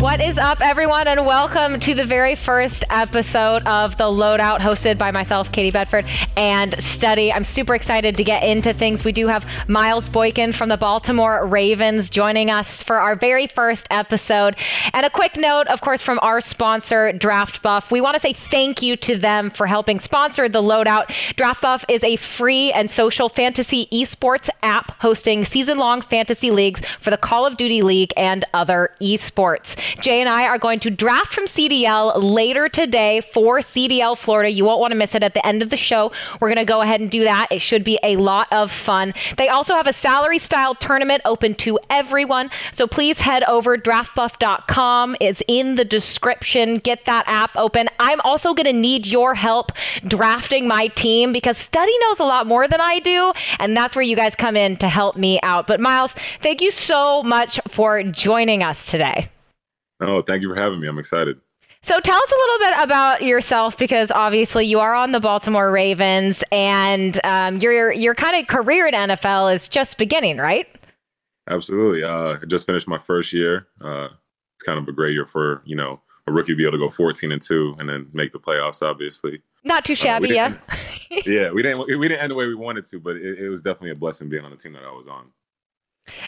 What is up, everyone, and welcome to the very first episode of The Loadout, hosted by myself, Katie Bedford, and Studyy. I'm super excited to get into things. We do have Miles Boykin from the Baltimore Ravens joining us for our very first episode. And a quick note, of course, from our sponsor, Draft Buff. We want to say thank you to them for helping sponsor The Loadout. Draft Buff is a free and social fantasy esports app hosting season long fantasy leagues for the Call of Duty League and other esports. Jay and I are going to draft from CDL later today for CDL Florida. You won't want to miss it at the end of the show. We're going to go ahead and do that. It should be a lot of fun. They also have a salary style tournament open to everyone. So please head over draftbuff.com. It's in the description. Get that app open. I'm also going to need your help drafting my team because Studyy knows a lot more than I do. And that's where you guys come in to help me out. But Miles, thank you so much for joining us today. Oh, thank you for having me. I'm excited. So tell us a little bit about yourself because obviously you are on the Baltimore Ravens and um, your your kind of career in NFL is just beginning, right? Absolutely. Uh, I just finished my first year. Uh, it's kind of a great year for you know a rookie to be able to go 14 and two and then make the playoffs. Obviously, not too shabby, uh, yeah. yeah, we didn't we didn't end the way we wanted to, but it, it was definitely a blessing being on the team that I was on.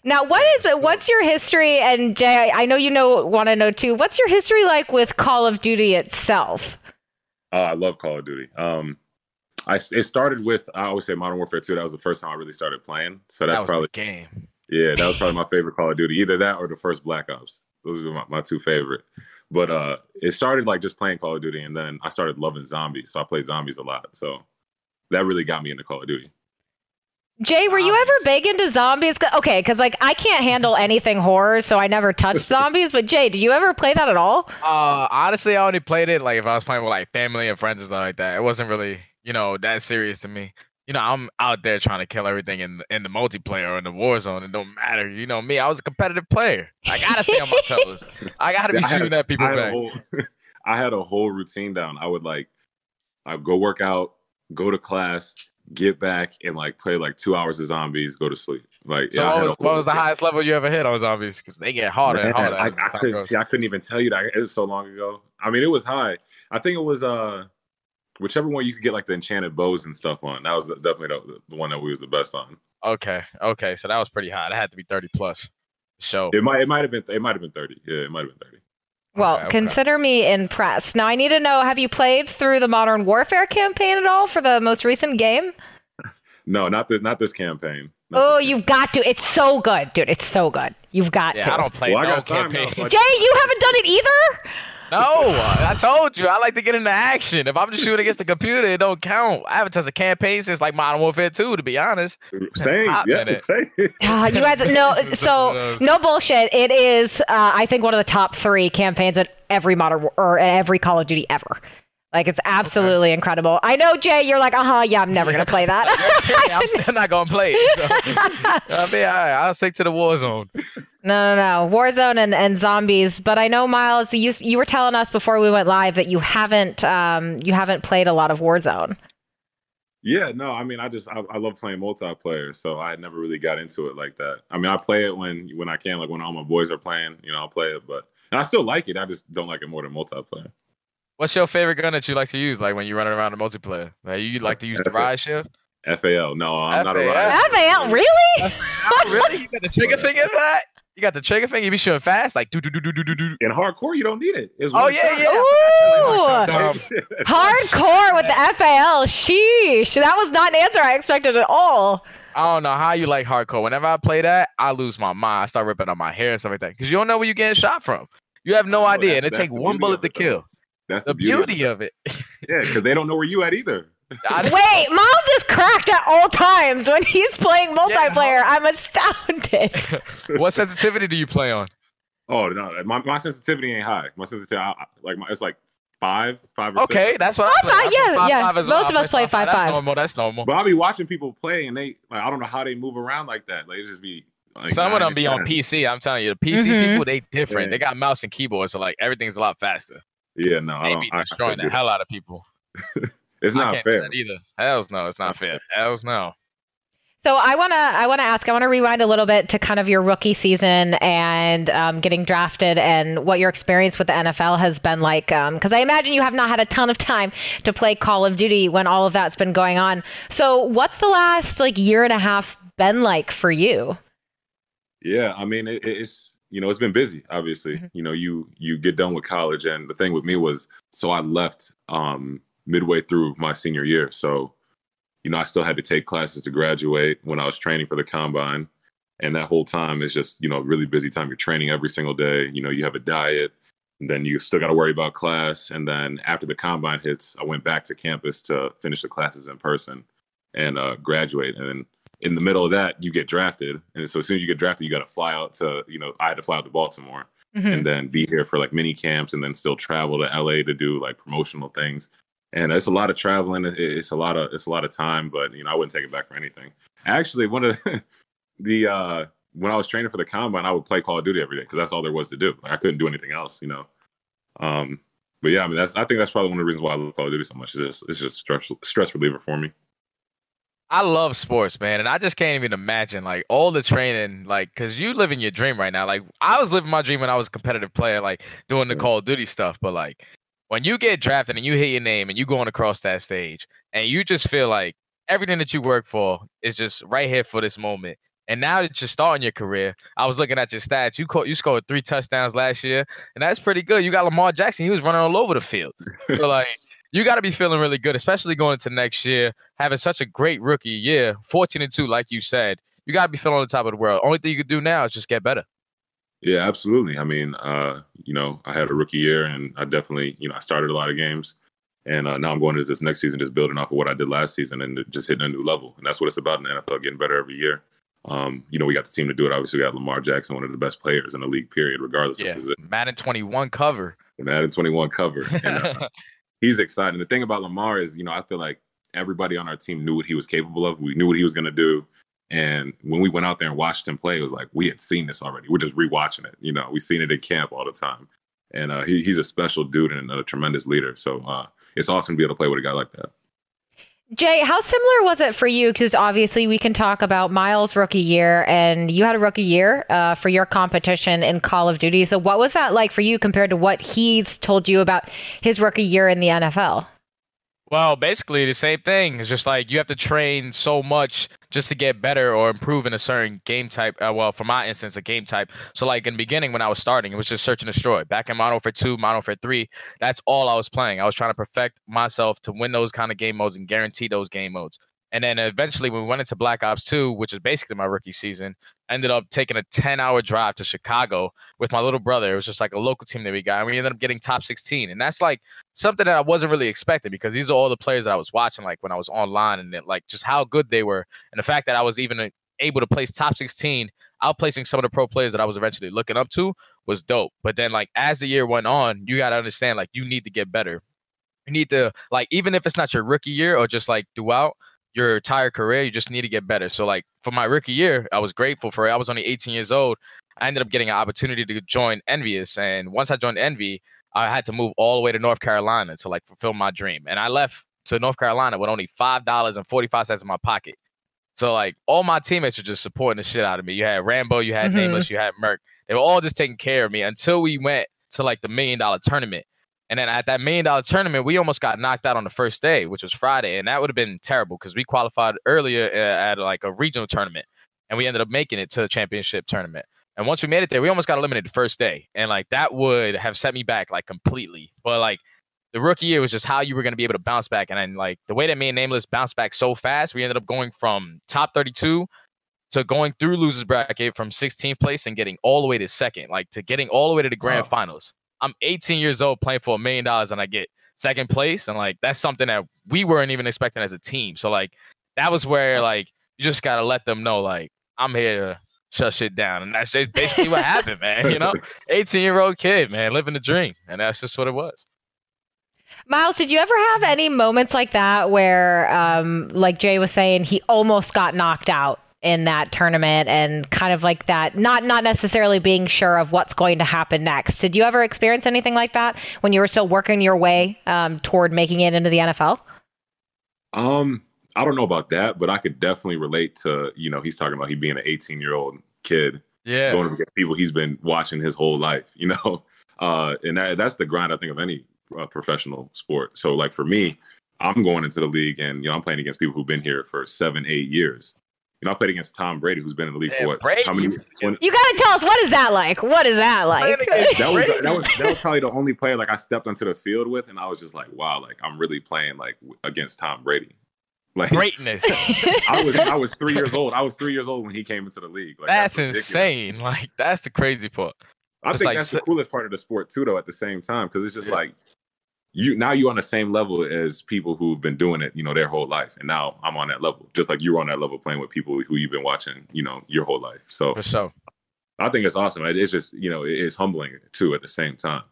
Now, what is what's your history? And Jay, I know you know want to know too. What's your history like with Call of Duty itself? Uh, I love Call of Duty. Um, I it started with I always say Modern Warfare 2. That was the first time I really started playing. So that's that probably game. Yeah, that was probably my favorite Call of Duty. Either that or the first Black Ops. Those are my, my two favorite. But uh, it started like just playing Call of Duty, and then I started loving zombies. So I played zombies a lot. So that really got me into Call of Duty. Jay, were you ever big into zombies? Okay, because like I can't handle anything horror, so I never touched zombies. But Jay, did you ever play that at all? Uh, honestly, I only played it like if I was playing with like family and friends and stuff like that. It wasn't really, you know, that serious to me. You know, I'm out there trying to kill everything in in the multiplayer or in the war zone. It don't matter. You know me, I was a competitive player. I gotta stay on my toes. I gotta be shooting at people I back. Whole, I had a whole routine down. I would like, I'd go work out, go to class, get back and like play like two hours of zombies, go to sleep. Like, so yeah, what, was, what was, the highest level you ever hit on zombies? Because they get harder Man, and harder. I, I couldn't see. I couldn't even tell you that it was so long ago. I mean, it was high. I think it was uh whichever one you could get like the enchanted bows and stuff on. That was definitely the, the one that we was the best on. Okay, okay, so that was pretty high. That had to be thirty plus. Show It might it might have been it might have been thirty. Yeah, it might have been thirty. Well, Okay, okay. consider me impressed. Now, I need to know have you played through the Modern Warfare campaign at all for the most recent game? No, not this not this campaign. Not Oh, this you've got to. It's so good, dude. It's so good. You've got yeah, to. I don't play Well, I no got time now, so I- Jay, you haven't done it either? No, I told you I like to get into action. If I'm just shooting against the computer, it don't count. I haven't touched a campaign since like Modern Warfare 2, to be honest. Same, yeah, minute. same. Ah, you guys, no. So, no bullshit. It is, uh, I think, one of the top three campaigns at every modern War- or at every Call of Duty ever. Like, it's absolutely incredible. I know, Jay, you're like, uh huh, yeah, I'm never going to play that. Yeah, I'm still not gonna play it. So. I mean, all right, I'll stick to the war zone. No, no, no. Warzone and, and zombies. But I know, Miles, you you were telling us before we went live that you haven't um you haven't played a lot of Warzone. Yeah, no, I mean, I just I, I love playing multiplayer, so I never really got into it like that. I mean, I play it when when I can, like when all my boys are playing, you know, I'll play it, but and I still like it. I just don't like it more than multiplayer. What's your favorite gun that you like to use? Like when you're running around the multiplayer? Like you like to use the ride shift? FAL, no, I'm not a FAL. rider. FAL, really? really? You got the trigger finger for that? You got the trigger finger? You be shooting fast? Like do do do do do do do. In hardcore, you don't need it. It's Oh one yeah, shot. yeah. Ooh. Hardcore with the FAL. Sheesh. That was not an answer I expected at all. I don't know how you like hardcore. Whenever I play that, I lose my mind. I start ripping out my hair and stuff like that because you don't know where you're getting shot from. You have no Oh, idea, that- and it that's take the one beauty bullet of to it, though. kill. That's The beauty of it. Yeah, because they don't know where you at either. I- Wait, Miles is cracked at all times when he's playing multiplayer. I'm astounded. what sensitivity do you play on? Oh no, my, my sensitivity ain't high. My sensitivity, I, I- like my, it's like five, five or Okay, six. that's what I Five, play. five, I play yeah, five, yeah. five as well. Most I of us play five, That's five. normal. That's normal. But I'll be watching people play, and they like I don't know how they move around like that. Like it just be like Some of them be on 10. PC. I'm telling you, the PC Mhm. people they different. Yeah. They got mouse and keyboard, so like everything's a lot faster. Yeah, no, I don't. be I, I destroying the couldn't do hell out of people. it. It's I not can't do fair. that either. Hell's no, it's not fair. Hell's no. So I wanna I wanna ask I wanna rewind a little bit to kind of your rookie season and um, getting drafted and what your experience with the NFL has been like. Because I imagine you have not had a ton of time to play Call of Duty when all of that's been going on. So what's the last like year and a half been like for you? Yeah, I mean, it, it's you know, it's been busy. Obviously, Mhm. you know, you you get done with college, and the thing with me was, so I left um midway through my senior year, so you know, I still had to take classes to graduate when I was training for the combine, and that whole time is just you know, a really busy time. You're training every single day. You know, you have a diet. And then you still got to worry about class. And then after the combine hits, I went back to campus to finish the classes in person and uh, graduate. And then in the middle of that, you get drafted. And so as soon as you get drafted, you got to fly out to, you know, I had to fly out to Baltimore Mhm. and then be here for like mini camps and then still travel to LA to do like promotional things. And it's a lot of traveling. It's a lot of, it's a lot of time, but you know, I wouldn't take it back for anything. Actually, one of the, the uh, when I was training for the combine, I would play Call of Duty every day because that's all there was to do. Like I couldn't do anything else, you know. Um, but yeah, I mean, that's I think that's probably one of the reasons why I love Call of Duty so much. Is just, it's just stress stress reliever for me. I love sports, man, and I just can't even imagine like all the training, like, cause you living your dream right now. Like, I was living my dream when I was a competitive player, like doing the. Call of Duty stuff. But like, when you get drafted and you hit your name and you going across that stage, and you just feel like everything that you work for is just right here for this moment. And now that you're starting your career, I was looking at your stats. You caught, you scored three touchdowns last year, and that's pretty good. You got Lamar Jackson; he was running all over the field. So like, you got to be feeling really good, especially going into next year, having such a great rookie year, 14 and 2, like you said. You got to be feeling on the top of the world. Only thing you could do now is just get better. Yeah, absolutely. I mean, uh, you know, I had a rookie year, and I definitely, you know, I started a lot of games, and uh, now I'm going into this next season just building off of what I did last season and just hitting a new level, and that's what it's about in the NFL, getting better every year. Um, you know, we got the team to do it. Obviously, we got Lamar Jackson, one of the best players in the league, period, regardless Yeah, of position. Madden 21 cover. Madden 21 cover, and uh, he's exciting. The thing about Lamar is, you know, I feel like everybody on our team knew what he was capable of. We knew what he was going to do. And when we went out there and watched him play, it was like we had seen this already. We're just rewatching it. You know, we've seen it at camp all the time. And uh, he, he's a special dude and a tremendous leader. So uh, it's awesome to be able to play with a guy like that. Jay, how similar was it for you? Because obviously we can talk about Miles' rookie year, and you had a rookie year uh, for your competition in Call of Duty. So what was that like for you compared to what he's told you about his rookie year in the NFL? Well, basically the same thing. It's just like you have to train so much just to get better or improve in a certain game type. Uh, well, for my instance, a game type. So, like in the beginning when I was starting, it was just search and destroy. Back in Modern Warfare 2, Modern Warfare 3, that's all I was playing. I was trying to perfect myself to win those kind of game modes and guarantee those game modes. And then eventually, when we went into Black Ops 2, which is basically my rookie season, ended up taking a 10 hour drive to Chicago with my little brother. It was just like a local team that we got. And we ended up getting top 16. And that's like something that I wasn't really expecting because these are all the players that I was watching, like when I was online and it, like just how good they were. And the fact that I was even uh, able to place top 16, outplacing some of the pro players that I was eventually looking up to was dope. But then, like, as the year went on, you got to understand, like, you need to get better. You need to, like, even if it's not your rookie year or just like throughout, your entire career, you just need to get better. So like for my rookie year, I was grateful for it. I was only 18 years old. I ended up getting an opportunity to join EnVyUs, and once I joined Envy, I had to move all the way to North Carolina to like fulfill my dream. And I left to North Carolina with only five dollars and forty five cents in my pocket. So like all my teammates were just supporting the shit out of me. You had Rambo, you had mm-hmm. Nameless, you had Merk. They were all just taking care of me until we went to like the million dollar tournament. And then at that million dollar tournament, we almost got knocked out on the first day, which was Friday, and that would have been terrible because we qualified earlier uh, at like a regional tournament, and we ended up making it to the championship tournament. And once we made it there, we almost got eliminated the first day, and like that would have set me back like completely. But like the rookie year was just how you were going to be able to bounce back, and then like the way that me and Nameless bounced back so fast, we ended up going from top 32 to going through losers bracket from 16th place and getting all the way to second, like to getting all the way to the grand oh. finals. I'm 18 years old playing for a million dollars and I get second place. And like that's something that we weren't even expecting as a team. So like that was where like you just gotta let them know like I'm here to shut shit down. And that's just basically what happened, man. You know? 18 year old kid, man, living the dream. And that's just what it was. Miles, did you ever have any moments like that where, um, like Jay was saying, he almost got knocked out in that tournament and kind of like that not not necessarily being sure of what's going to happen next. Did you ever experience anything like that when you were still working your way um, toward making it into the nfl um i don't know about that but i could definitely relate to you know he's talking about he being an 18 year old kid yeah. going against people he's been watching his whole life you know? Uh and that, that's the grind i think of any uh, professional sport. So like for me i'm going into the league and you know i'm playing against people who've been here for seven eight years you know, I played against Tom Brady, who's been in the league for what? Brady. How many? 20? You got to tell us what is that like? What is that like? that was that was that was probably the only player like I stepped onto the field with, and I was just like, wow, like I'm really playing like against Tom Brady. Like greatness. I was I was three years old. I was three years old when he came into the league. Like, that's, that's insane. Like that's the crazy part. I think like, that's the coolest part of the sport too, though. At the same time, because it's just yeah. like you now you're on the same level as people who've been doing it, you know, their whole life. And now I'm on that level, just like you're on that level playing with people who you've been watching, you know, your whole life. So for sure. I think it's awesome. It's just, you know, it's humbling too at the same time.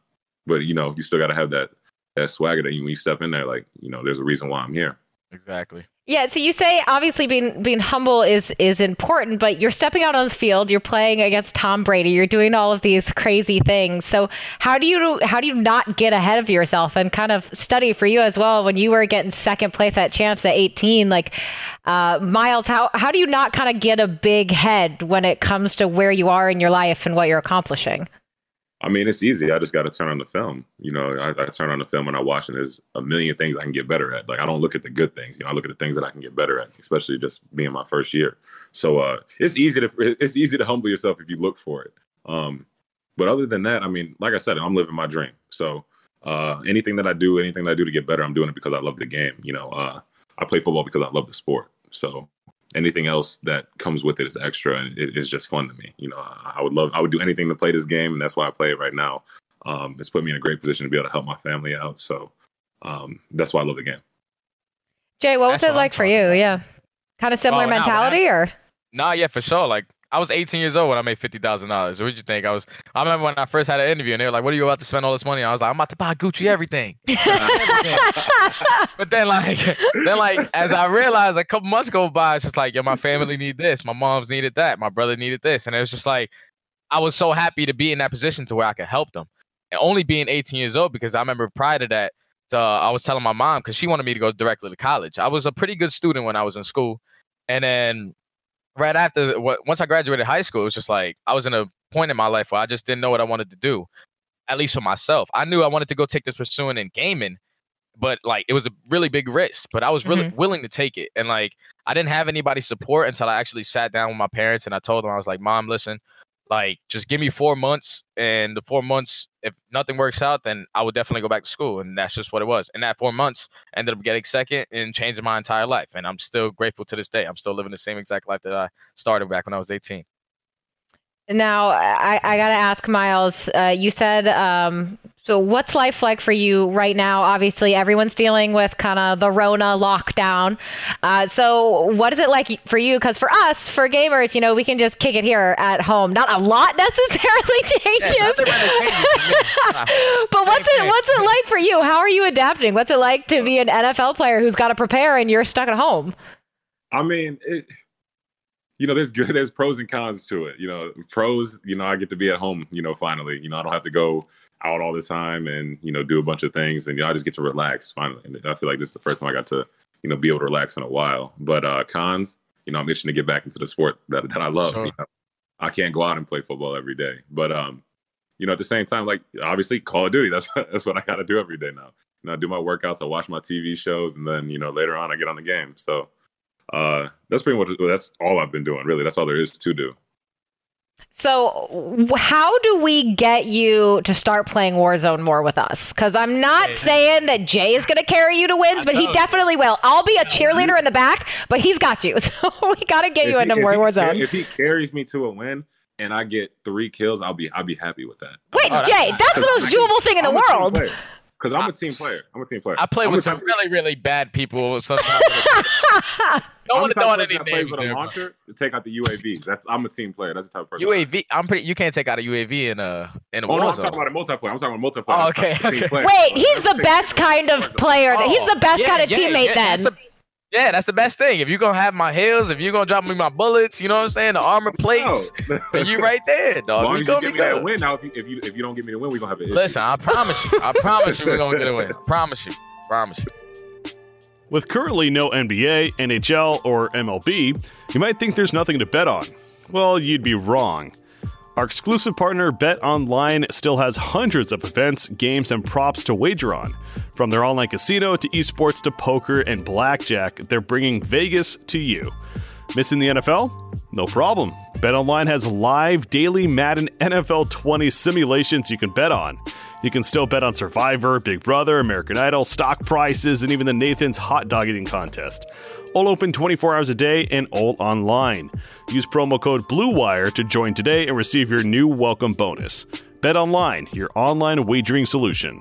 But you know, you still gotta have that that swagger that you when you step in there, like, you know, there's a reason why I'm here. Exactly. Yeah, so you say obviously being being humble is is important, but you're stepping out on the field, you're playing against Tom Brady, you're doing all of these crazy things. So how do you how do you not get ahead of yourself and kind of Studyy for you as well when you were getting second place at champs at 18 like uh, Miles, how how do you not kind of get a big head when it comes to where you are in your life and what you're accomplishing? I mean, it's easy. I just got to turn on the film. You know, I, I, turn on the film and I watch, and there's a million things I can get better at. Like I don't look at the good things. You know, I look at the things that I can get better at, especially just being my first year. So uh, it's easy to it's easy to humble yourself if you look for it. Um, but other than that, I mean, like I said, I'm living my dream. So uh, anything that I do, anything that I do to get better, I'm doing it because I love the game. You know, uh, I play football because I love the sport. So anything else that comes with it is extra and it is just fun to me. You know, I would love, I would do anything to play this game, and that's why I play it right now. Um, it's put me in a great position to be able to help my family out. So um, that's why I love the game. Jay, what was that's it like for you? About. Yeah, kind of similar mentality, or? Nah, yeah, for sure. Like I was 18 years old when I made fifty thousand dollars. What did you think? I was. I remember when I first had an interview, and they were like, "What are you about to spend all this money?" on? I was like, "I'm about to buy Gucci everything." but then, like, then like as I realized, a couple months go by, it's just like, "Yo, my family need this. My mom's needed that. My brother needed this," and it was just like, I was so happy to be in that position to where I could help them, and only being 18 years old because I remember prior to that, uh, I was telling my mom because she wanted me to go directly to college. I was a pretty good student when I was in school, and then right after once I graduated high school, it was just like I was in a point in my life where I just didn't know what I wanted to do, at least for myself. I knew I wanted to go take this pursuing in gaming, but like it was a really big risk. But I was really Mhm. willing to take it, and like I didn't have anybody support until I actually sat down with my parents and I told them I was like, "Mom, listen, like just give me four months, and the four months, if nothing works out, then I would definitely go back to school." And that's just what it was. And that four months ended up getting second and changing my entire life, and I'm still grateful to this day. I'm still living the same exact life that I started back when I was 18. Now, I, I got to ask Miles. Uh, you said, um, so what's life like for you right now? Obviously, everyone's dealing with kind of the Rona lockdown. Uh, so, what is it like for you? Because for us, for gamers, you know, we can just kick it here at home. Not a lot necessarily changes. nothing really changes for me. Nah. but what's it what's it like for you? How are you adapting? What's it like to be an NFL player who's got to prepare and you're stuck at home? I mean, it, you know, there's good, there's pros and cons to it. You know, pros, you know, I get to be at home. You know, finally, you know, I don't have to go out all the time and you know do a bunch of things, and you know, I just get to relax finally. And I feel like this is the first time I got to you know be able to relax in a while. But uh cons, you know, I'm itching to get back into the sport that that I love. Sure. You know, I can't go out and play football every day, but um, you know, at the same time, like obviously Call of Duty, that's that's what I got to do every day now. You know, I do my workouts, I watch my TV shows, and then you know later on I get on the game. So uh, that's pretty much that's all I've been doing. Really, that's all there is to do. So, how do we get you to start playing Warzone more with us? Because I'm not Hey. saying that Jay is going to carry you to wins, I but he know. definitely will. I'll be a cheerleader in the back, but he's got you. So we got to get you If into he- more if he, Warzone. If he carries me to a win and I get three kills, I'll be I'll be happy with that. Wait, Oh, Jay, nice. that's the most doable thing in the world. Because I'm a team player. I'm a team player. I play I'm with some type- really, really bad people. Sometimes don't want to type throw out any person that plays names with a there. launcher to take out the UAVs. That's I'm a team player. That's the type of person. UAV, I'm pretty. You can't take out a UAV in a in a Oh no, I'm Warzone. talking about a multiplayer. I'm talking about multiplayer. Oh, okay, okay. Wait, he's the best kind of player. He's oh, the Oh, best yeah, kind of yeah, teammate yeah, then. That's the- yeah, that's the best thing. If you're gonna have my heals, if you're gonna drop me my bullets, you know what I'm saying, the armor plates, No. then you right there, As dog. long We as you gonna give be me that win. Now, if you, if you if you don't give me the win, we're gonna have an. Listen, I promise you, I promise you, we're gonna get a win. I Promise you, I promise you. With currently no NBA, NHL, or MLB, you might think there's nothing to bet on. Well, you'd be wrong. Our exclusive partner, BetOnline, still has hundreds of events, games, and props to wager on. From their online casino to esports to poker and blackjack, they're bringing Vegas to you. Missing the NFL? No problem. BetOnline has live daily Madden NFL 20 simulations you can bet on. You can still bet on Survivor, Big Brother, American Idol, stock prices, and even the Nathan's hot dog eating contest. All open 24 hours a day and all online. Use promo code BLUEWIRE to join today and receive your new welcome bonus. BetOnline, your online wagering solution.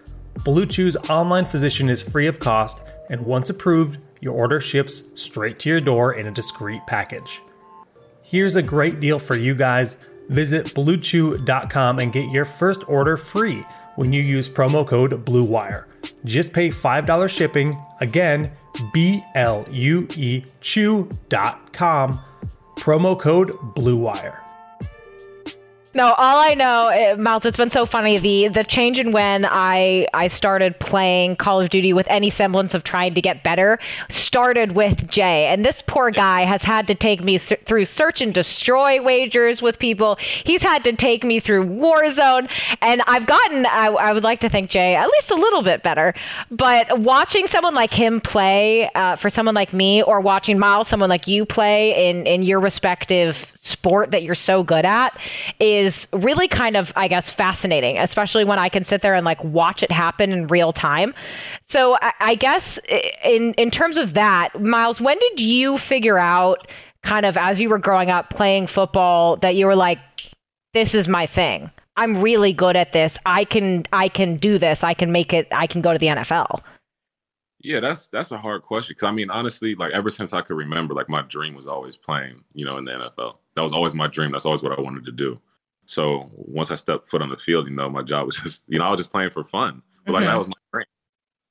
BlueChew's online physician is free of cost, and once approved, your order ships straight to your door in a discreet package. Here's a great deal for you guys. Visit bluechew.com and get your first order free when you use promo code BLUEWIRE. Just pay $5 shipping. Again, B L U E chew.com. Promo code BLUEWIRE. No, all I know, eh, Miles, it's been so funny. The the change in when I I started playing Call of Duty with any semblance of trying to get better started with Jay, and this poor guy has had to take me through search and destroy wagers with people. He's had to take me through Warzone, and I've gotten. I, I would like to thank Jay at least a little bit better, but watching someone like him play uh, for someone like me, or watching Miles, someone like you play in in your respective sport that you're so good at, is really kind of I guess fascinating, especially when I can sit there and like watch it happen in real time. So I, I guess in in terms of that, Miles, when did you figure out kind of as you were growing up playing football that you were like, this is my thing. I'm really good at this. I can I can do this. I can make it. I can go to the NFL. Yeah, that's that's a hard question because I mean, honestly, like ever since I could remember, like my dream was always playing, you know, in the NFL. That was always my dream. That's always what I wanted to do. So once I stepped foot on the field, you know, my job was just, you know, I was just playing for fun. But like Mhm. that was my dream.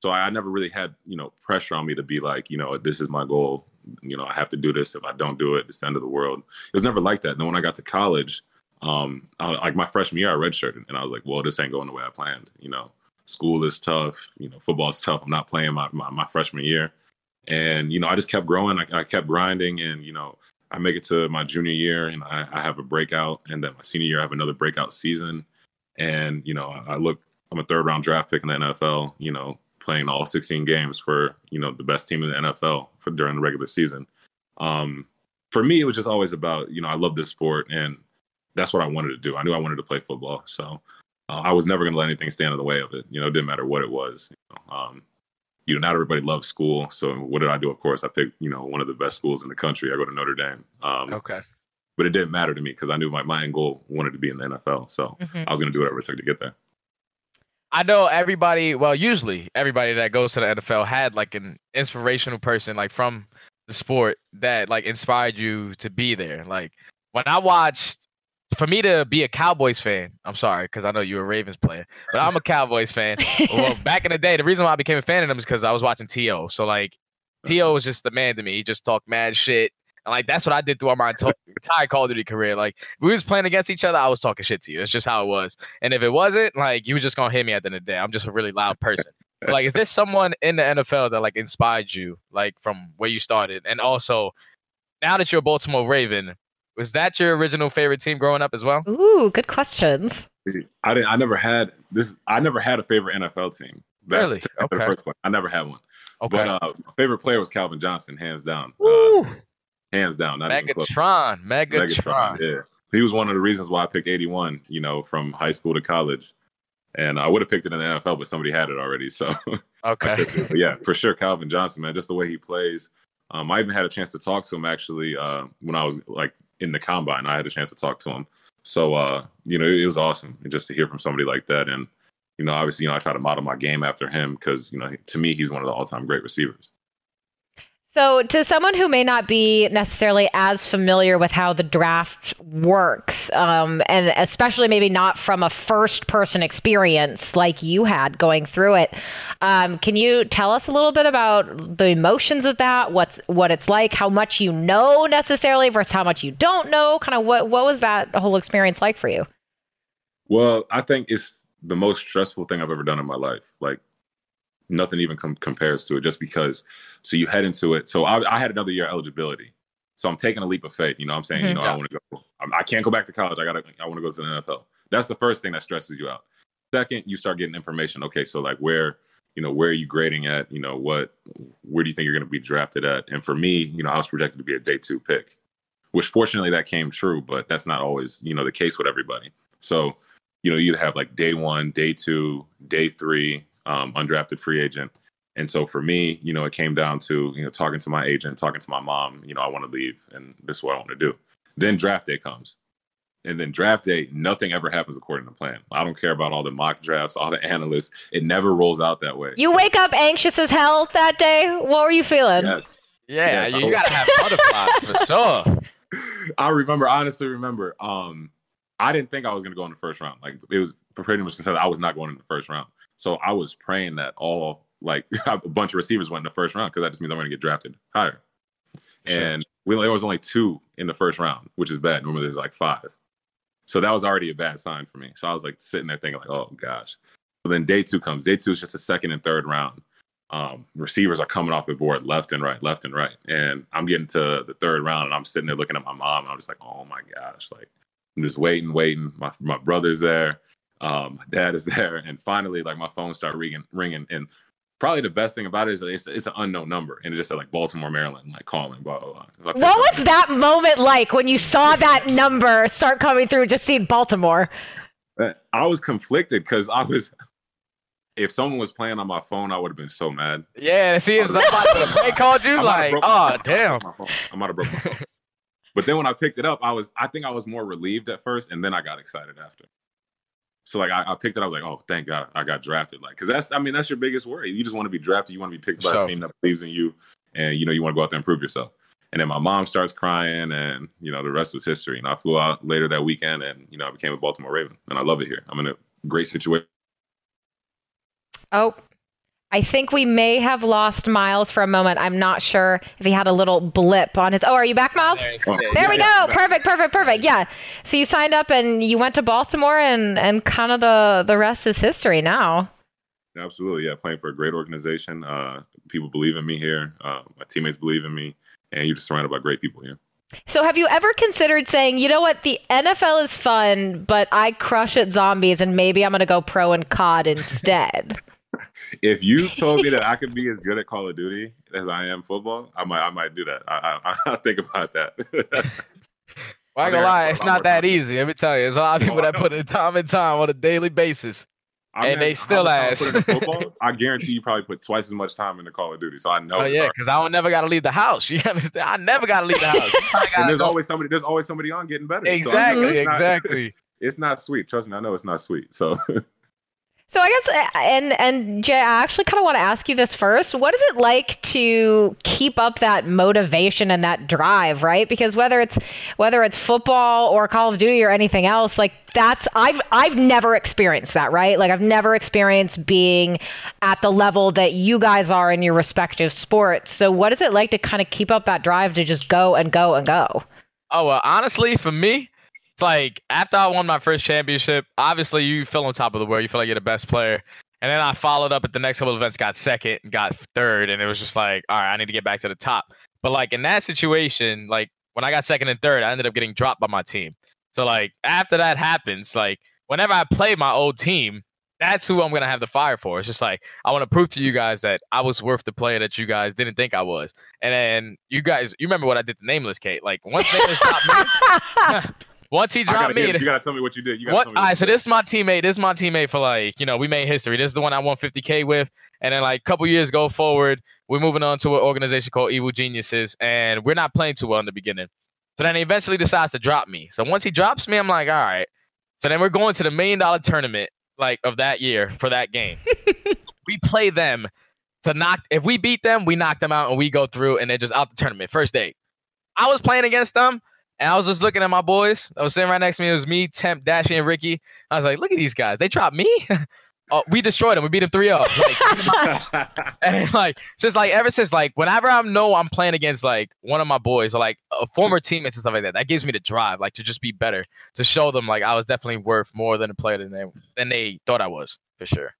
So I, I never really had you know pressure on me to be like you know this is my goal. You know I have to do this. If I don't do it, it's the end of the world. It was never like that. And then when I got to college, um, I, like my freshman year, I redshirted, and I was like, well, this ain't going the way I planned. You know, school is tough. You know, football is tough. I'm not playing my my, my freshman year, and you know I just kept growing. I, I kept grinding, and you know I make it to my junior year and I, I, have a breakout, and then my senior year I have another breakout season. And you know, I, I look, I'm a third round draft pick in the NFL. You know, playing all 16 games for you know the best team in the NFL for during the regular season. Um, for me, it was just always about you know I love this sport and that's what I wanted to do. I knew I wanted to play football, so uh, I was never going to let anything stand in the way of it. You know, it didn't matter what it was. You know, um, you know, not everybody loves school. So what did I do? Of course, I picked, you know, one of the best schools in the country. I go to Notre Dame. Um, okay. But it didn't matter to me because I knew my, my end goal wanted to be in the NFL. So mm-hmm. I was going to do whatever it took to get there. I know everybody, well, usually everybody that goes to the NFL had like an inspirational person, like from the sport that like inspired you to be there. Like when I watched for me to be a Cowboys fan, I'm sorry because I know you're a Ravens player, but I'm a Cowboys fan. well, back in the day, the reason why I became a fan of them is because I was watching T.O. So like, T.O. Uh-huh. was just the man to me. He just talked mad shit, and like that's what I did throughout my entire Call of Duty career. Like we was playing against each other, I was talking shit to you. It's just how it was. And if it wasn't, like you was just gonna hit me at the end of the day. I'm just a really loud person. But, like, is there someone in the NFL that like inspired you, like from where you started, and also now that you're a Baltimore Raven, was that your original favorite team growing up as well? Ooh, good questions. I didn't. I never had this. I never had a favorite NFL team. That's really? Okay. The first one. I never had one. Okay. But uh, my favorite player was Calvin Johnson, hands down. Uh, hands down. Not Megatron. Megatron. Megatron. Yeah. He was one of the reasons why I picked 81. You know, from high school to college, and I would have picked it in the NFL, but somebody had it already. So okay. yeah, for sure, Calvin Johnson, man. Just the way he plays. Um, I even had a chance to talk to him actually uh, when I was like in the combine. I had a chance to talk to him. So uh, you know, it, it was awesome just to hear from somebody like that. And you know, obviously, you know, I try to model my game after him because you know, to me, he's one of the all-time great receivers. So, to someone who may not be necessarily as familiar with how the draft works, um, and especially maybe not from a first person experience like you had going through it, um, can you tell us a little bit about the emotions of that? What's what it's like? How much you know necessarily versus how much you don't know? Kind of what what was that whole experience like for you? Well, I think it's the most stressful thing I've ever done in my life. Like nothing even com- compares to it just because so you head into it. So I, I, had another year eligibility. So i'm taking a leap of faith you know i'm saying? Mm-hmm. you know i want to go I'm, i can not go back to college. I gotta i want to go to the nfl that's the first thing that stresses you out. Second you start getting information okay so like where you know where are you grading at? You know what where do you think you're going to be drafted at? And for me you know i was projected to be a day two pick which fortunately that came true but that's not always you know the case with everybody. So you know you have like day one day two day three um, undrafted free agent. And so for me, you know, it came down to, you know, talking to my agent, talking to my mom, you know, I want to leave and this is what I want to do. Then draft day comes. And then draft day, nothing ever happens according to plan. I don't care about all the mock drafts, all the analysts. It never rolls out that way. You so, wake up anxious as hell that day. What were you feeling? Yes. Yeah, yes. you gotta have butterflies for sure. I remember, honestly remember, um, I didn't think I was gonna go in the first round. Like it was pretty much considered I was not going in the first round. So I was praying that all like a bunch of receivers went in the first round because that just means I'm going to get drafted higher. Sure. And we, there was only two in the first round, which is bad. Normally there's like five. So that was already a bad sign for me. So I was like sitting there thinking like, oh gosh. So then day two comes. Day two is just a second and third round. Um, receivers are coming off the board left and right, left and right. And I'm getting to the third round and I'm sitting there looking at my mom. And I'm just like, oh my gosh, like I'm just waiting, waiting. My my brother's there um, my dad is there, and finally, like my phone started ringing, ringing, and probably the best thing about it is it's, it's an unknown number, and it just said like Baltimore, Maryland, like calling, blah blah blah. Like, what was that moment like when you saw that number start coming through? Just seeing Baltimore. Uh, I was conflicted because I was. If someone was playing on my phone, I would have been so mad. Yeah, see, if somebody they called you, like, oh damn, I might have broken my phone. But then when I picked it up, I was I think I was more relieved at first, and then I got excited after. So like I, I, picked it, I was like, oh, thank God I got drafted. Like, cause that's I mean that's your biggest worry. You just want to be drafted. You want to be picked by a team that believes in you, and you know you want to go out there and prove yourself. And then my mom starts crying, and you know the rest was history. And I flew out later that weekend, and you know I became a Baltimore Raven, and I love it here. I'm in a great situation. Oh, I think we may have lost Miles for a moment. I'm not sure if he had a little blip on his. Oh, are you back, Miles? There we go. Perfect, perfect, perfect. Yeah. So you signed up and you went to Baltimore, and and kind of the the rest is history now. Absolutely, yeah. Playing for a great organization. Uh, people believe in me here. Uh, my teammates believe in me, and you're just surrounded by great people here. So have you ever considered saying, you know what, the NFL is fun, but I crush at zombies, and maybe I'm gonna go pro in COD instead? If you told me that I could be as good at Call of Duty as I am football, I might I might do that. I I, I think about that. Well, I ain't gonna lie, it's not that easy. Let me tell you, there's a lot of people I that put in time and time on a daily basis. I And they still much time I ass. football, I guarantee you probably put twice as much time into Call of Duty. So I know. Oh yeah, because I don't never gotta leave the house. You understand? I never gotta leave the house. And there's go- always somebody. There's always somebody on getting better. So I know exactly, not- exactly. it's not sweet. Trust me, I know it's not sweet. So So I guess, uh, and and Jay, I actually kind of want to ask you this first. What is it like to keep up that motivation and that drive, right? Because whether it's whether it's football or Call of Duty or anything else, like that's I've I've never experienced that, right? Like I've never experienced being at the level that you guys are in your respective sports. So what is it like to kind of keep up that drive to just go and go and go? Oh well, honestly, for me, it's like after I won my first championship, obviously you feel on top of the world. You feel like you're the best player. And then I followed up at the next couple of events, got second and got third, and it was just like, all right, I need to get back to the top. But like in that situation, like when I got second and third, I ended up getting dropped by my team. So like after that happens, like whenever I play my old team, that's who I'm gonna have the fire for. It's just like I want to prove to you guys that I was worth the player that you guys didn't think I was. And then you guys, you remember what I did to Nameless Kate? Like once Nameless dropped me, once he I gotta dropped me, get- you gotta tell me what you did. You gotta what? tell me what right, you so did. this is my teammate. This is my teammate for like you know we made history. This is the one I won 50k with, and then like a couple years go forward, we're moving on to an organization called Evil Geniuses, and we're not playing too well in the beginning. So then he eventually decides to drop me. So once he drops me, I'm like, all right. So then we're going to the million dollar tournament like of that year for that game. we play them to knock. If we beat them, we knock them out and we go through, and they're just out the tournament first day. I was playing against them. And I was just looking at my boys. I was sitting right next to me. It was me, Temp, Dashy, and Ricky. I was like, look at these guys. They dropped me. oh, we destroyed them. We beat them 3 0. Like, and like, just like ever since, like, whenever I know I'm playing against like one of my boys or like a former mm-hmm. teammates and stuff like that, that gives me the drive, like to just be better, to show them like I was definitely worth more than a player than they, than they thought I was, for sure.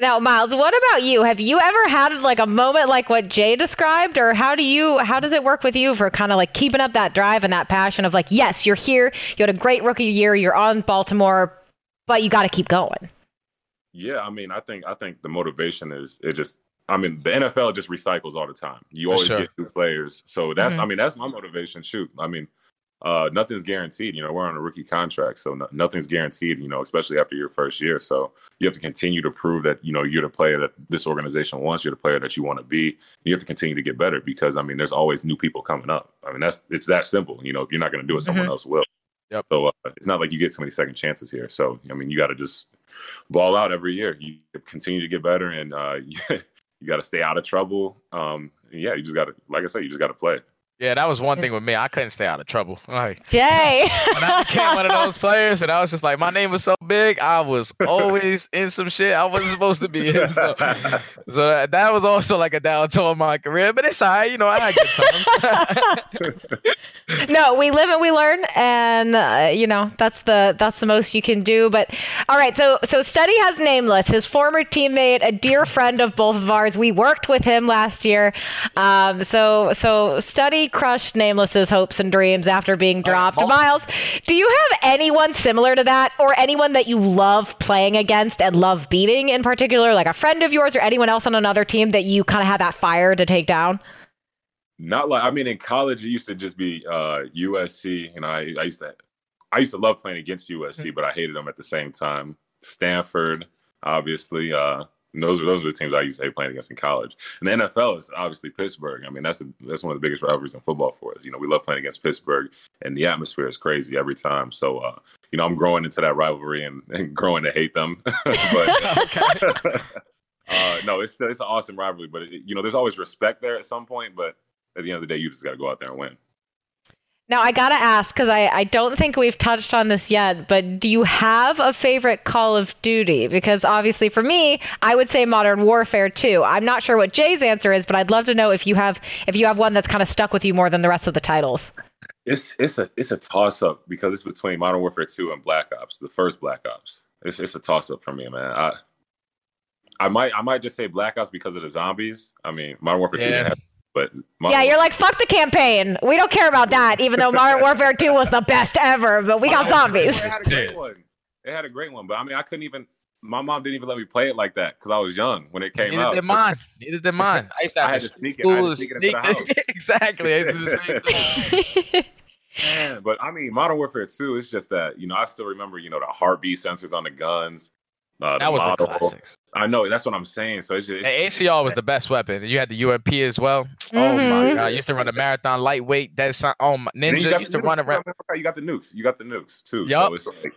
Now, Miles, what about you? Have you ever had like a moment like what Jay described, or how do you how does it work with you for kind of like keeping up that drive and that passion of like, yes, you're here, you had a great rookie year, you're on Baltimore, but you got to keep going. Yeah, I mean, I think I think the motivation is it just. I mean, the NFL just recycles all the time. You always sure. get new players, so that's. Mhm. I mean, that's my motivation. Shoot, I mean, uh, nothing's guaranteed. You know, we're on a rookie contract, so no, nothing's guaranteed. You know, especially after your first year. So you have to continue to prove that you know you're the player that this organization wants. You're the player that you want to be. You have to continue to get better because I mean, there's always new people coming up. I mean, that's it's that simple. You know, if you're not going to do it, someone Mhm. got will. Yep. So uh, it's not like you get so many second chances here. So I mean, you got to just ball out every year. You continue to get better, and uh, you, you got to stay out of trouble. Um, yeah, you just got to, like I said, you just got to play. Yeah, that was one thing with me. I couldn't stay out of trouble. Like, Jay. when I became one of those players, and I was just like, my name was so big, I was always in some shit I wasn't supposed to be in. So, so that, that was also like a down downturn in my career, but it's all right. You know, I had good times. no, we live and we learn, and uh, you know that's the that's the most you can do. But all right, so so Studyy has nameless his former teammate, a dear friend of both of ours. We worked with him last year. Um, so so Studyy crushed Nameless's hopes and dreams after being dropped. Miles, do you have anyone similar to that, or anyone that you love playing against and love beating in particular, like a friend of yours or anyone else on another team that you kind of had that fire to take down? Not like I mean, in college it used to just be uh, USC. and I, I used to I used to love playing against USC, but I hated them at the same time. Stanford, obviously. Uh, and those are those are the teams I used to hate playing against in college. And the NFL is obviously Pittsburgh. I mean, that's the, that's one of the biggest rivalries in football for us. You know, we love playing against Pittsburgh, and the atmosphere is crazy every time. So, uh, you know, I'm growing into that rivalry and, and growing to hate them. but uh, no, it's it's an awesome rivalry. But it, you know, there's always respect there at some point. But at the end of the day, you just got to go out there and win. Now I gotta ask because I, I don't think we've touched on this yet, but do you have a favorite Call of Duty? Because obviously for me, I would say Modern Warfare 2. I'm not sure what Jay's answer is, but I'd love to know if you have if you have one that's kind of stuck with you more than the rest of the titles. It's it's a it's a toss up because it's between Modern Warfare 2 and Black Ops, the first Black Ops. It's it's a toss up for me, man. I I might I might just say Black Ops because of the zombies. I mean, Modern Warfare 2 didn't have but Modern Yeah, you're like fuck the campaign. We don't care about that, even though Modern Warfare 2 was the best ever. But we got zombies. It had a great one. It had a great one, but I mean, I couldn't even. My mom didn't even let me play it like that because I was young when it came Neither out. did So- mine. Neither did mine. I used to I have had to to sneak it- I had to sneak it into the sneak the- exactly. I used to do the same thing. Man, but I mean, Modern Warfare 2, it's just that, you know, I still remember, you know, the heartbeat sensors on the guns. Uh, That was the model. classics. I know, that's what I'm saying. So it's just. The It's, ACR was the best weapon. You had the UMP as well. Oh my Mhm. god! I used to run a marathon lightweight. That's not, oh my and then you got used the to run around. You got the nukes. You got the nukes, too. Yup. So it's like,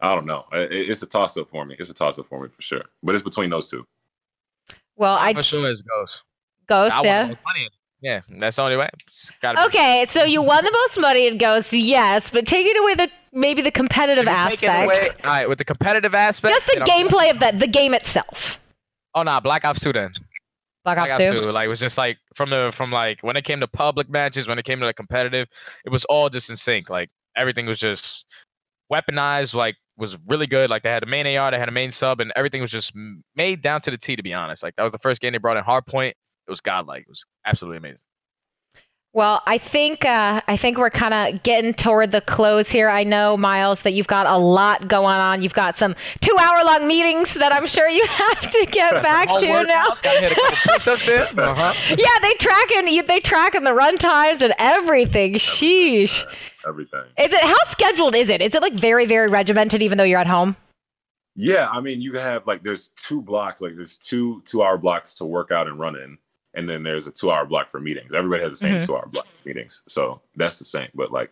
I don't know. It- it- it's a toss up for me. It's a toss up for me for sure. But it's between those two. Well, I For sure, is Ghost. Ghost, yeah. the most money. Yeah, that's the only way. It's be- Okay, so you won the most money in Ghost, yes, but taking away the maybe the competitive If you take it aspect, away- all right, with the competitive aspect. just the gameplay of the the game itself. Oh no, Black Ops Two then. Black Black Ops Ops 2. Two, like it was just like from the from like when it came to public matches, when it came to the competitive, it was all just in sync. Like everything was just weaponized. Like was really good. Like they had a main AR, they had a main sub, and everything was just made down to the T. To be honest, like that was the first game they brought in Hardpoint. It was godlike. It was absolutely amazing. Well, I think uh, I think we're kind of getting toward the close here. I know, Miles, that you've got a lot going on. You've got some two-hour-long meetings that I'm sure you have to get back to now. workouts, gotta hit a couple push-ups there. Uh-huh. yeah, they tracking you. They track tracking the run times and everything. Sheesh. Everything. Is it how scheduled is it? Is it like very very regimented, even though you're at home? Yeah, I mean, you have like there's two blocks, like there's two two hour blocks to work out and run in, and then there's a two hour block for meetings. Everybody has the same Mhm. two hour block for meetings, so that's the same. But like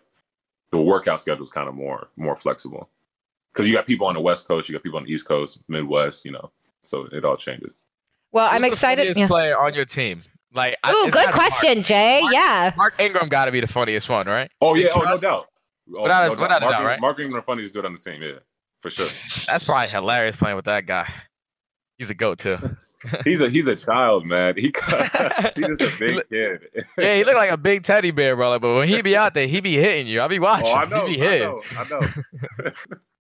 the workout schedule is kind of more more flexible because you got people on the West Coast, you got people on the East Coast, Midwest, you know, so it all changes. Well, I'm excited. funniest Yeah. player on your team. Like, I- Ooh, it's good gotta Mark. question, Jay. Mark- Yeah. Mark Ingram got to be the funniest one, right? Oh yeah, oh no doubt, oh, Without a- no without a Mark, doubt, Ingram- right? Mark Ingram and Funny is good on the team, yeah, for sure. That's probably hilarious playing with that guy. He's a goat too. He's a he's a child, man. He he's just a big kid. yeah, he looked like a big teddy bear, brother. But when he be out there, he be hitting you. I be watching. oh, I know, he be I hitting. know, I know.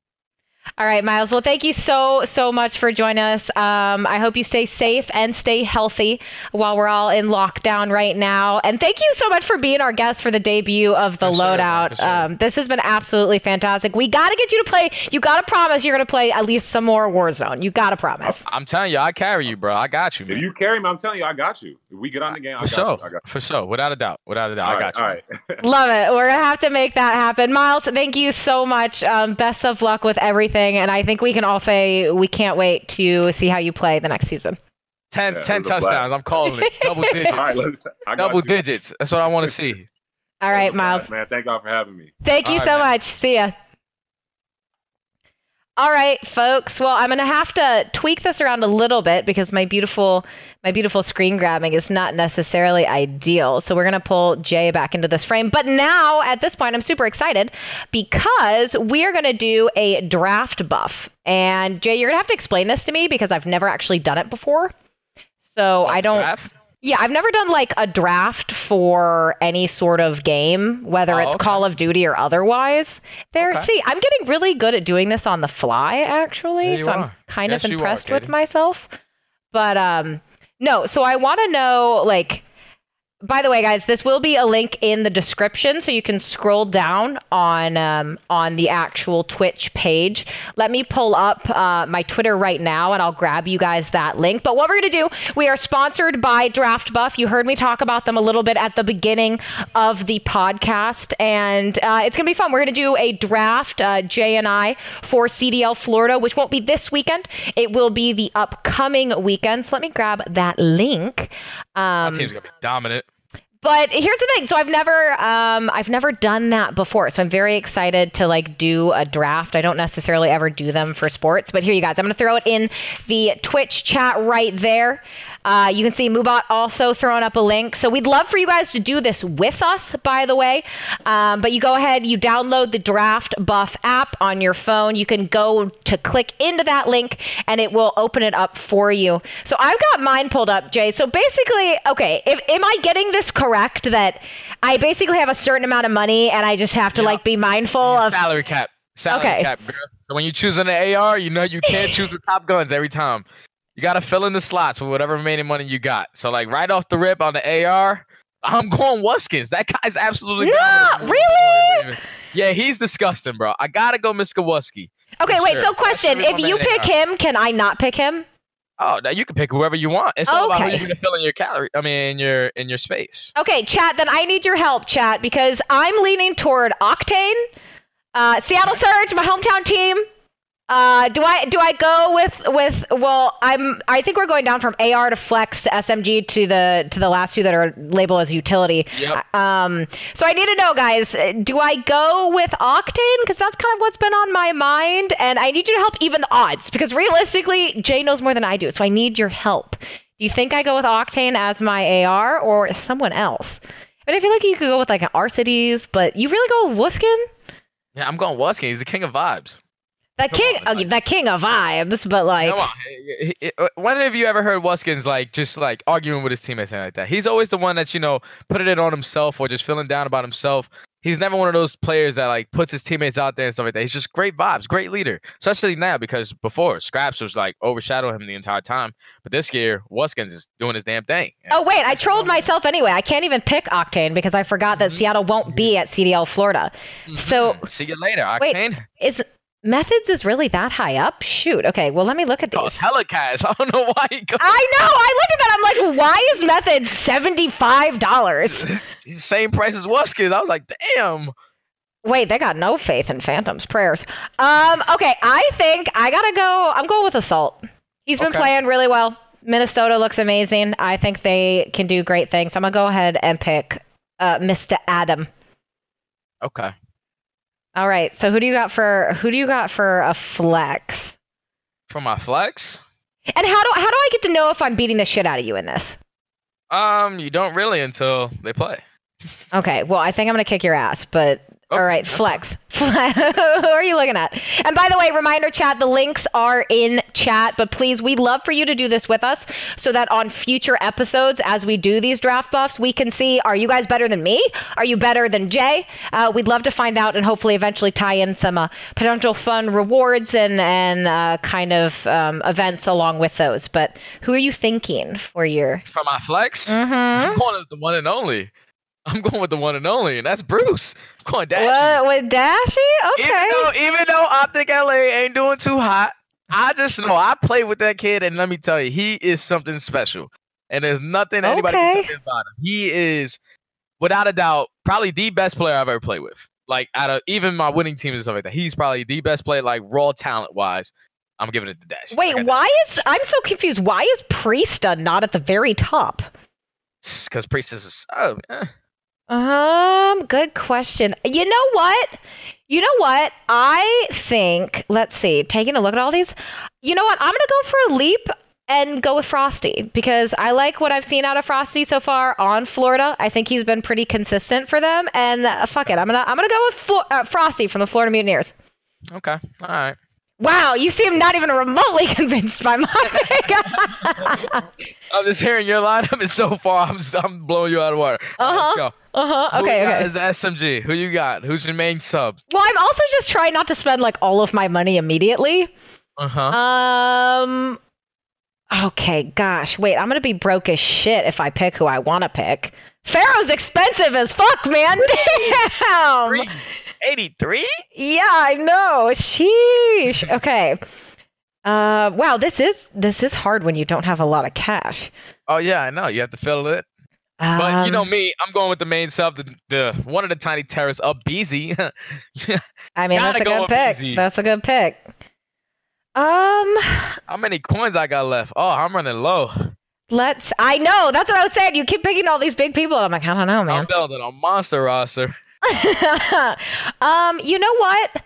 All right, Miles. Well, thank you so, so much for joining us. Um, I hope you stay safe and stay healthy while we're all in lockdown right now. And thank you so much for being our guest for the debut of the For loadout. for sure. Um, this has been absolutely fantastic. We got to get you to play. You got to promise you're going to play at least some more Warzone. You got to promise. I'm telling you, I carry you, bro. I got you, man. If you carry me, I'm telling you, I got you. If we get on the game, I for got sure, you. I got you. for sure, without a doubt, without a doubt, All I right, got you. all right. Love it. We're going to have to make that happen. Miles, thank you so much. Um, best of luck with everything. And I think we can all say we can't wait to see how you play the next season. 10, Yeah, 10 it blast. touchdowns. I'm calling it double digits. All right, let's. Double you. digits. That's what I want to see. All right, It was right, a blast, Miles. Man, thank God for having me. Thank you All right, so man. much. See ya. All right, folks. Well, I'm gonna have to tweak this around a little bit because my beautiful, my beautiful screen grabbing is not necessarily ideal. So we're gonna pull Jay back into this frame. But now, at this point, I'm super excited because we are gonna do a draft buff. And Jay, you're gonna have to explain this to me because I've never actually done it before. So I don't. Draft? Yeah, I've never done like a draft for any sort of game, whether Oh, it's okay. Call of Duty or otherwise. There, Okay. see, I'm getting really good at doing this on the fly, actually. So I'm kind Yes, of you are, impressed with myself. But um, no, so I want to know like. By the way, guys, this will be a link in the description, so you can scroll down on um, on the actual Twitch page. Let me pull up uh, my Twitter right now, and I'll grab you guys that link. But what we're gonna do, we are sponsored by Draft Buff. You heard me talk about them a little bit at the beginning of the podcast, and uh, it's gonna be fun. We're gonna do a draft, uh, Jay and I, for CDL Florida, which won't be this weekend. It will be the upcoming weekend. So let me grab that link. Um, team's gonna be dominant. But here's the thing. So I've never um I've never done that before. So I'm very excited to like do a draft. I don't necessarily ever do them for sports, but here you guys. I'm going to throw it in the Twitch chat right there. Uh, you can see Moobot also throwing up a link. So we'd love for you guys to do this with us, by the way. Um, but you go ahead, you download the Draft Buff app on your phone. You can go to click into that link and it will open it up for you. So I've got mine pulled up, Jay. So basically, okay, if, am I getting this correct that I basically have a certain amount of money and I just have to Yeah. like be mindful of salary cap. Salary Okay. cap, girl. So when you choose an AR, you know you can't choose the top guns every time. You gotta fill in the slots with whatever remaining money you got. So like right off the rip on the AR, I'm going Wuskins. That guy's absolutely dominant. really? Yeah, he's disgusting, bro. I gotta go Mr. Wusky. Okay, wait. sure. So, question: If you pick they him, can I not pick him? Oh, now you can pick whoever you want. It's all about who you're gonna fill in your calorie. I mean, in your in your space. Okay, chat. Then I need your help, chat, because I'm leaning toward Octane, uh, Seattle Surge, my hometown team. Uh, do I do I go with with? Well, I'm. I think we're going down from AR to Flex to SMG to the to the last two that are labeled as utility. Yep. Um. So I need to know, guys. Do I go with Octane because that's kind of what's been on my mind, and I need you to help even the odds because realistically, Jay knows more than I do, so I need your help. Do you think I go with Octane as my AR or someone else? I mean, I feel like you could go with like an Arcitys, but you really go with Wuskin? Yeah, I'm going Wuskin. He's the king of vibes. The king, on, like- uh, the king of vibes, but like, Come on. H- h- h- When have you ever heard Wuskins like just like arguing with his teammates and like that? He's always the one that's you know putting it on himself or just feeling down about himself. He's never one of those players that like puts his teammates out there and stuff like that. He's just great vibes, great leader. Especially now because before Scraps was like overshadowing him the entire time, but this year Wuskins is doing his damn thing. oh wait, I trolled myself anyway. I can't even pick Octane because I forgot that mm-hmm. Seattle won't be mm-hmm. at CDL Florida. So Mhm. see you later, Octane. Wait. Is Methodz is really that high up? Shoot. Okay, well let me look at Oh, these. hella cash. I don't know why he goes. I know. I looked at that. I'm like, why is Methodz seventy five dollars? Same price as Wuskins. I was like, damn. Wait, they got no faith in Phantom's prayers. Um, okay, I think I gotta go. I'm going with Assault. He's been Okay. playing really well. Minnesota looks amazing. I think they can do great things. So I'm gonna go ahead and pick uh, Mr. Adam. Okay. All right. So who do you got for who do you got for a flex? For my flex, And how do how do I get to know if I'm beating the shit out of you in this? um, you don't really until they play. Okay. Well, I think I'm gonna kick your ass, but all Okay, right, flex. Who are you looking at? And by the way, reminder chat, the links are in chat, but please, we'd love for you to do this with us so that on future episodes, as we do these draft buffs, we can see are you guys better than me? Are you better than Jay? Uh, we'd love to find out and hopefully eventually tie in some uh, potential fun rewards and, and uh, kind of um, events along with those. But who are you thinking for your. For my flex, Mm-hmm. I'm going with the one and only. I'm going with the one and only, and that's Bruce. I'm going Dash. What, with Dashy? Okay. Even though, even though Optic LA ain't doing too hot, I just know I played with that kid, and let me tell you, he is something special. And there's nothing anybody can Okay. tell me about him. He is, without a doubt, probably the best player I've ever played with. Like out of even my winning teams and stuff like that, he's probably the best player, like raw talent wise. I'm giving it to Dash. Wait, why is I'm so confused? Why is Priestahh not at the very top? Because Priestahh is so. eh. Um, good question. You know what? You know what? I think. Let's see. Taking a look at all these. You know what? I'm gonna go for a leap and go with Frosty because I like what I've seen out of Frosty so far on Florida. I think he's been pretty consistent for them. And uh, fuck it, I'm gonna I'm gonna go with Flo- uh, Frosty from the Florida Mutineers. Okay, all right. Wow, you seem not even remotely convinced by my pick. I'm just hearing your lineup, and so far I'm I'm blowing you out of water. Uh huh. Who Okay. you got Okay. Is SMG. Who you got? Who's your main sub? Well, I'm also just trying not to spend like all of my money immediately. Uh huh. Um. Okay, gosh, wait. I'm gonna be broke as shit if I pick who I want to pick. Pharaoh's expensive as fuck, man. Damn. 83? Yeah, I know. Sheesh. Okay. Uh. Wow. This is this is hard when you don't have a lot of cash. Oh yeah, I know. You have to fill it. But you know Um, me, I'm going with the main sub, the, the one of the tiny terrorists, up Beezy. I mean, that's a go good pick. easy. That's a good pick. Um. How many coins I got left? Oh, I'm running low. Let's. I know. That's what I was saying. You keep picking all these big people. I'm like, I don't know, man. I'm building a monster roster. um, you know what?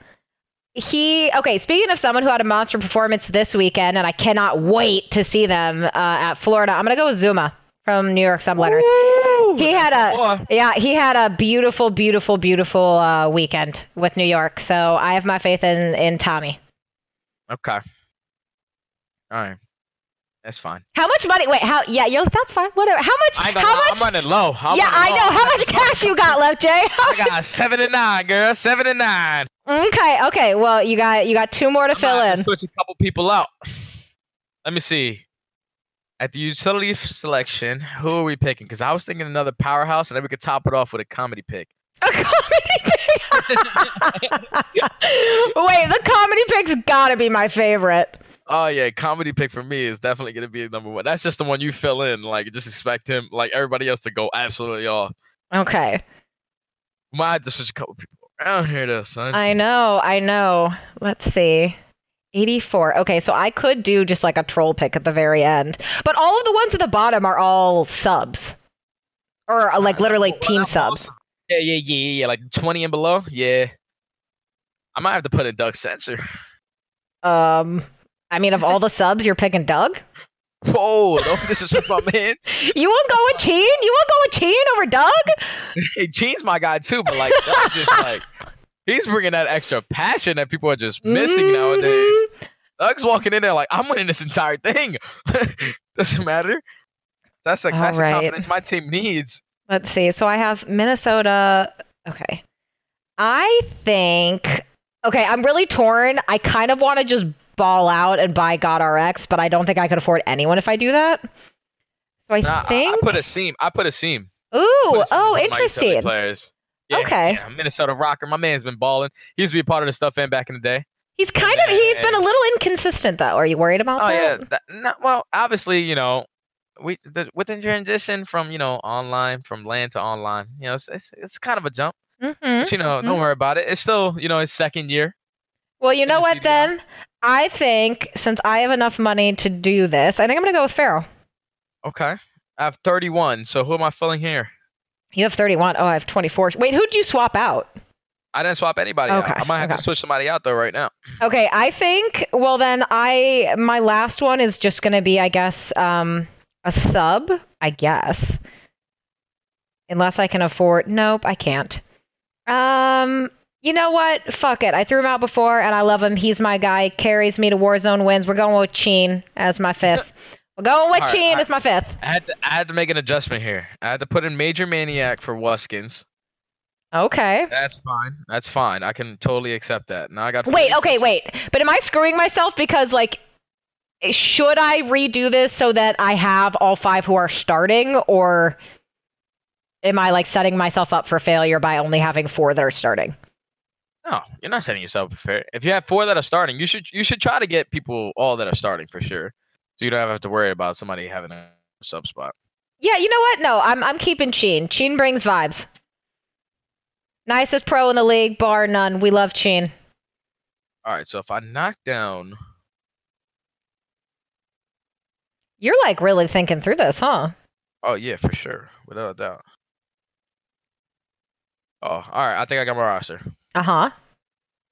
he okay. Speaking of someone who had a monster performance this weekend, and I cannot wait to see them uh, at Florida. I'm gonna go with Zooma from New York Subliners. He had a yeah, he had a beautiful, beautiful, beautiful uh, weekend with New York. So I have my faith in in Tommy. Okay. All right. That's fine. How much money? Wait, how? Yeah, you're, that's fine. Whatever. How much? I ain't how much? I'm running low. I'm yeah, running I low. know. How much cash you got left, Jay? I got seven and nine, girl. Seven and nine. okay, okay. Well, you got you got two more to I'm fill gonna have to in. Switch a couple people out. Let me see. At the utility selection, who are we picking? Because I was thinking another powerhouse, and then we could top it off with a comedy pick. A comedy pick. Wait, the comedy pick's gotta be my favorite. Oh yeah, comedy pick for me is definitely gonna be number one. That's just the one you fill in. Like, just expect him, like everybody else, to go absolutely off. Okay. Might have to switch a couple people around here, though, son. I know, I know. Let's see. 84. Okay, so I could do just like a troll pick at the very end. But all of the ones at the bottom are all subs. Or uh, like literally team subs. Yeah, yeah, yeah, yeah. Like twenty and below. Yeah. I might have to put in Duck Sensor. Um I mean of all the subs you're picking Doug? Whoa, don't disrespect my man. You won't go with Cheen? You won't go with Cheen over Doug? Hey, Cheen's my guy too, but like, Doug just like he's bringing that extra passion that people are just missing mm-hmm. nowadays. Doug's walking in there like, I'm winning this entire thing. Doesn't matter. That's like that's All right. the confidence my team needs. Let's see. So I have Minnesota. Okay. I think. Okay, I'm really torn. I kind of want to just ball out and buy GodRx, but I don't think I could afford anyone if I do that. So I Nah, think. I, put Asim. I put Asim. Ooh, a seam oh, one of my utility interesting. Players. Yeah, Okay. yeah, Minnesota RØKKR. My man's been balling. He used to be a part of the stuff in back in the day. He's kind of. He's been a little inconsistent, though. Are you worried about Oh that? yeah. That, no, well, obviously, you know, we the, with the transition from you know online from land to online, you know, it's it's, it's kind of a jump. hmm But you know, mhm. don't worry about it. It's still you know his second year. Well, you know what? Then I think since I have enough money to do this, I think I'm gonna go with Pharaoh. Okay. I have 31. So who am I filling here? You have 31. Oh, I have 24. Wait, who'd you swap out? I didn't swap anybody Okay, out. I might have okay. to switch somebody out though right now. Okay, I think well then I my last one is just gonna be I guess um a sub, I guess. Unless I can afford nope, I can't. Um you know what? Fuck it. I threw him out before and I love him. He's my guy. Carries me to Warzone wins. We're going with Cheen as my fifth. We're going with right, Cheen all as my fifth. I had to I had to make an adjustment here. I had to put in MajorManiak for Wuskins. Okay. That's fine. That's fine. I can totally accept that. Now I got Wait, 46 okay, wait. But am I screwing myself because like should I redo this so that I have all five who are starting or am I like setting myself up for failure by only having four that are starting? No, you're not setting yourself up fair. If you have four that are starting, you should you should try to get people all that are starting for sure. So you don't have to worry about somebody having a sub spot. Yeah, you know what? No, I'm I'm keeping Cheen. Cheen brings vibes. Nicest pro in the league, bar none. We love Cheen. All right, so if I knock down, You're like really thinking through this, huh? oh yeah, for sure, without a doubt. Oh, all right. I think I got my roster, Uh huh.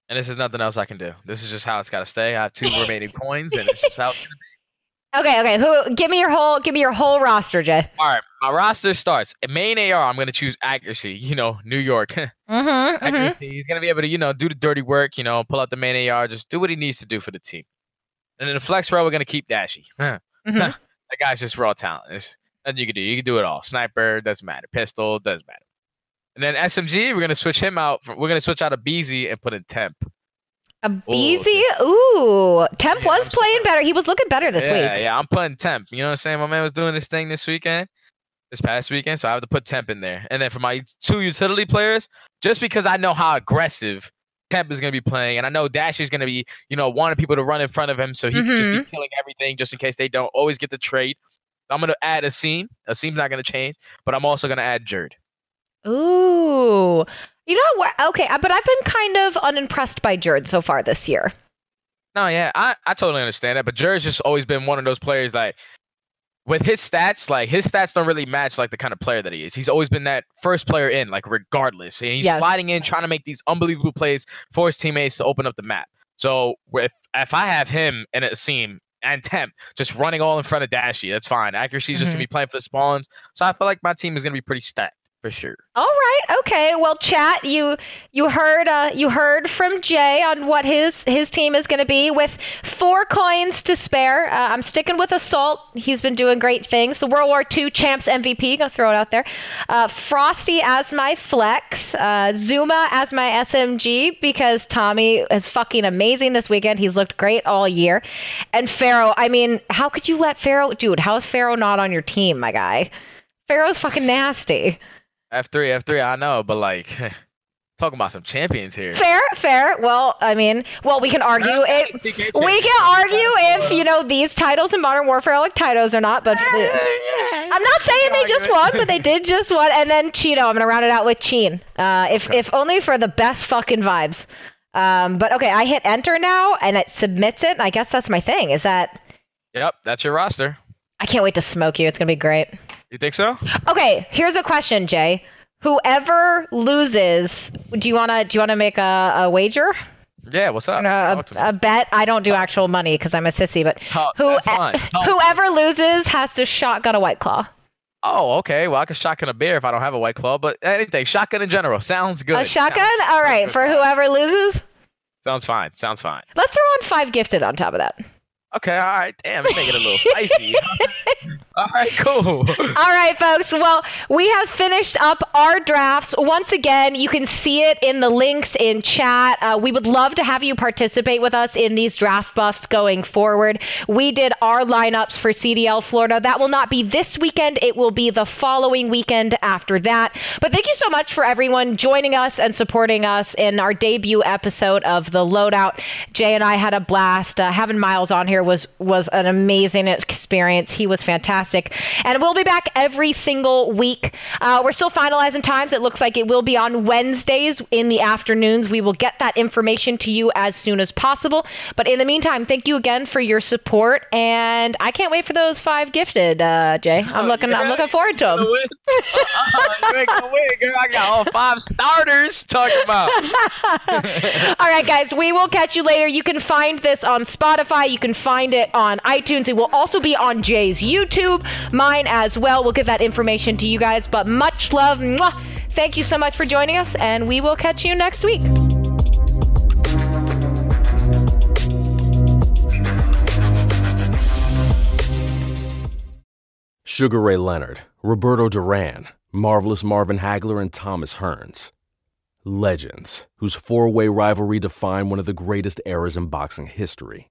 and this is nothing else I can do. This is just how it's got to stay. I have two remaining coins, and it's just how it's gonna be. Okay, okay. Who? Give me your whole. Give me your whole roster, Jay. All right, my roster starts. Main AR, I'm gonna choose accuracy. You know, New York. Mm-hmm. mm-hmm. He's gonna be able to, you know, do the dirty work. You know, pull out the main AR, just do what he needs to do for the team. And in the flex row, we're gonna keep Dashy. Huh. Mhm. That guy's just raw talent. There's nothing you can do. You can do it all. Sniper doesn't matter. Pistol doesn't matter. And then SMG, we're gonna switch him out. For, we're gonna switch out a BZ and put in Temp. A Beezy? Ooh. Temp Yeah, was I'm playing better. He was looking better this yeah, week. yeah. I'm putting Temp. You know what I'm saying? My man was doing this thing this weekend, this past weekend, so I have to put Temp in there. And then for my two utility players, just because I know how aggressive Temp is gonna be playing, and I know Dash is gonna be, you know, wanting people to run in front of him, so he can just be mm-hmm. killing everything, just in case they don't always get the trade. I'm gonna add Asim. A seam's not gonna change, but I'm also gonna add Jurd. Ooh. You know what? Okay, uh, but I've been kind of unimpressed by Jurd so far this year. No, yeah, I, I totally understand that, but Jurd's just always been one of those players like with his stats, like his stats don't really match like the kind of player that he is. He's always been that first player in, like regardless. And he's Yes. sliding in, trying to make these unbelievable plays for his teammates to open up the map. So if if I have him and Asim and Temp just running all in front of Dashy, that's fine. Accuracy is just Mhm. gonna be playing for the spawns. So I feel like my team is gonna be pretty stacked for sure. All right. Okay. Well, chat. You you heard uh, you heard from Jay on what his his team is going to be with four coins to spare. Uh, I'm sticking with Assault. He's been doing great things. The World War II champs MVP. Gonna throw it out there. Uh, Frosty as my flex. Uh, Zooma as my SMG because Tommy is fucking amazing this weekend. He's looked great all year. And Pharaoh. I mean, how could you let Pharaoh, dude? How is Pharaoh not on your team, my guy? Pharaoh's fucking nasty. F three, F three, I know, but like talking about some champions here. Fair, fair. Well, I mean, well, we can argue it. We can argue if you know these titles in Modern Warfare are like titles or not, but I'm not saying they just won, but they did just won. And then Cheeto, I'm gonna round it out with Cheen. Uh, if if only for the best fucking vibes. Um, but okay, I hit enter now, and it submits it. I guess that's my thing. Is that Yep, that's your roster. I can't wait to smoke you. It's gonna be great. You think so? Okay, here's a question, Jay. Whoever loses, do you wanna do you wanna make a, a wager? Yeah, what's up? Talk to me. a, a bet. I don't do actual money because I'm a sissy, but Oh, who. Oh. whoever loses has to shotgun a white claw. Oh, okay. Well, I can shotgun a beer if I don't have a white claw, but anything, shotgun in general sounds good. A shotgun? Sounds- All right, for whoever loses, Sounds fine. Sounds fine. let's throw on five gifted on top of that. Okay, all right. Damn, make it a little spicy. all right, cool. All right, folks. Well, we have finished up our drafts. Once again, you can see it in the links in chat. Uh, we would love to have you participate with us in these draft buffs going forward. We did our lineups for CDL Florida. That will not be this weekend, it will be the following weekend after that. But thank you so much for everyone joining us and supporting us in our debut episode of The Loadout. Jay and I had a blast. Uh, having Miles on here was was an amazing experience. He was fantastic, and we'll be back every single week. Uh, we're still finalizing times. It looks like it will be on Wednesdays in the afternoons. We will get that information to you as soon as possible. But in the meantime, thank you again for your support, and I can't wait for those five gifted, uh, Jay. I'm looking. I'm looking forward to them. You ain't gonna win, girl. I got all five starters Talk about. All right, guys, we will catch you later. You can find this on Spotify. You can find it on iTunes. It will also be on Jay's YouTube, mine as well. We'll get that information to you guys. But much love. Mwah. Thank you so much for joining us, and we will catch you next week. Sugar Ray Leonard, Roberto Duran, Marvelous Marvin Hagler, and Thomas Hearns. Legends, whose four way rivalry defined one of the greatest eras in boxing history.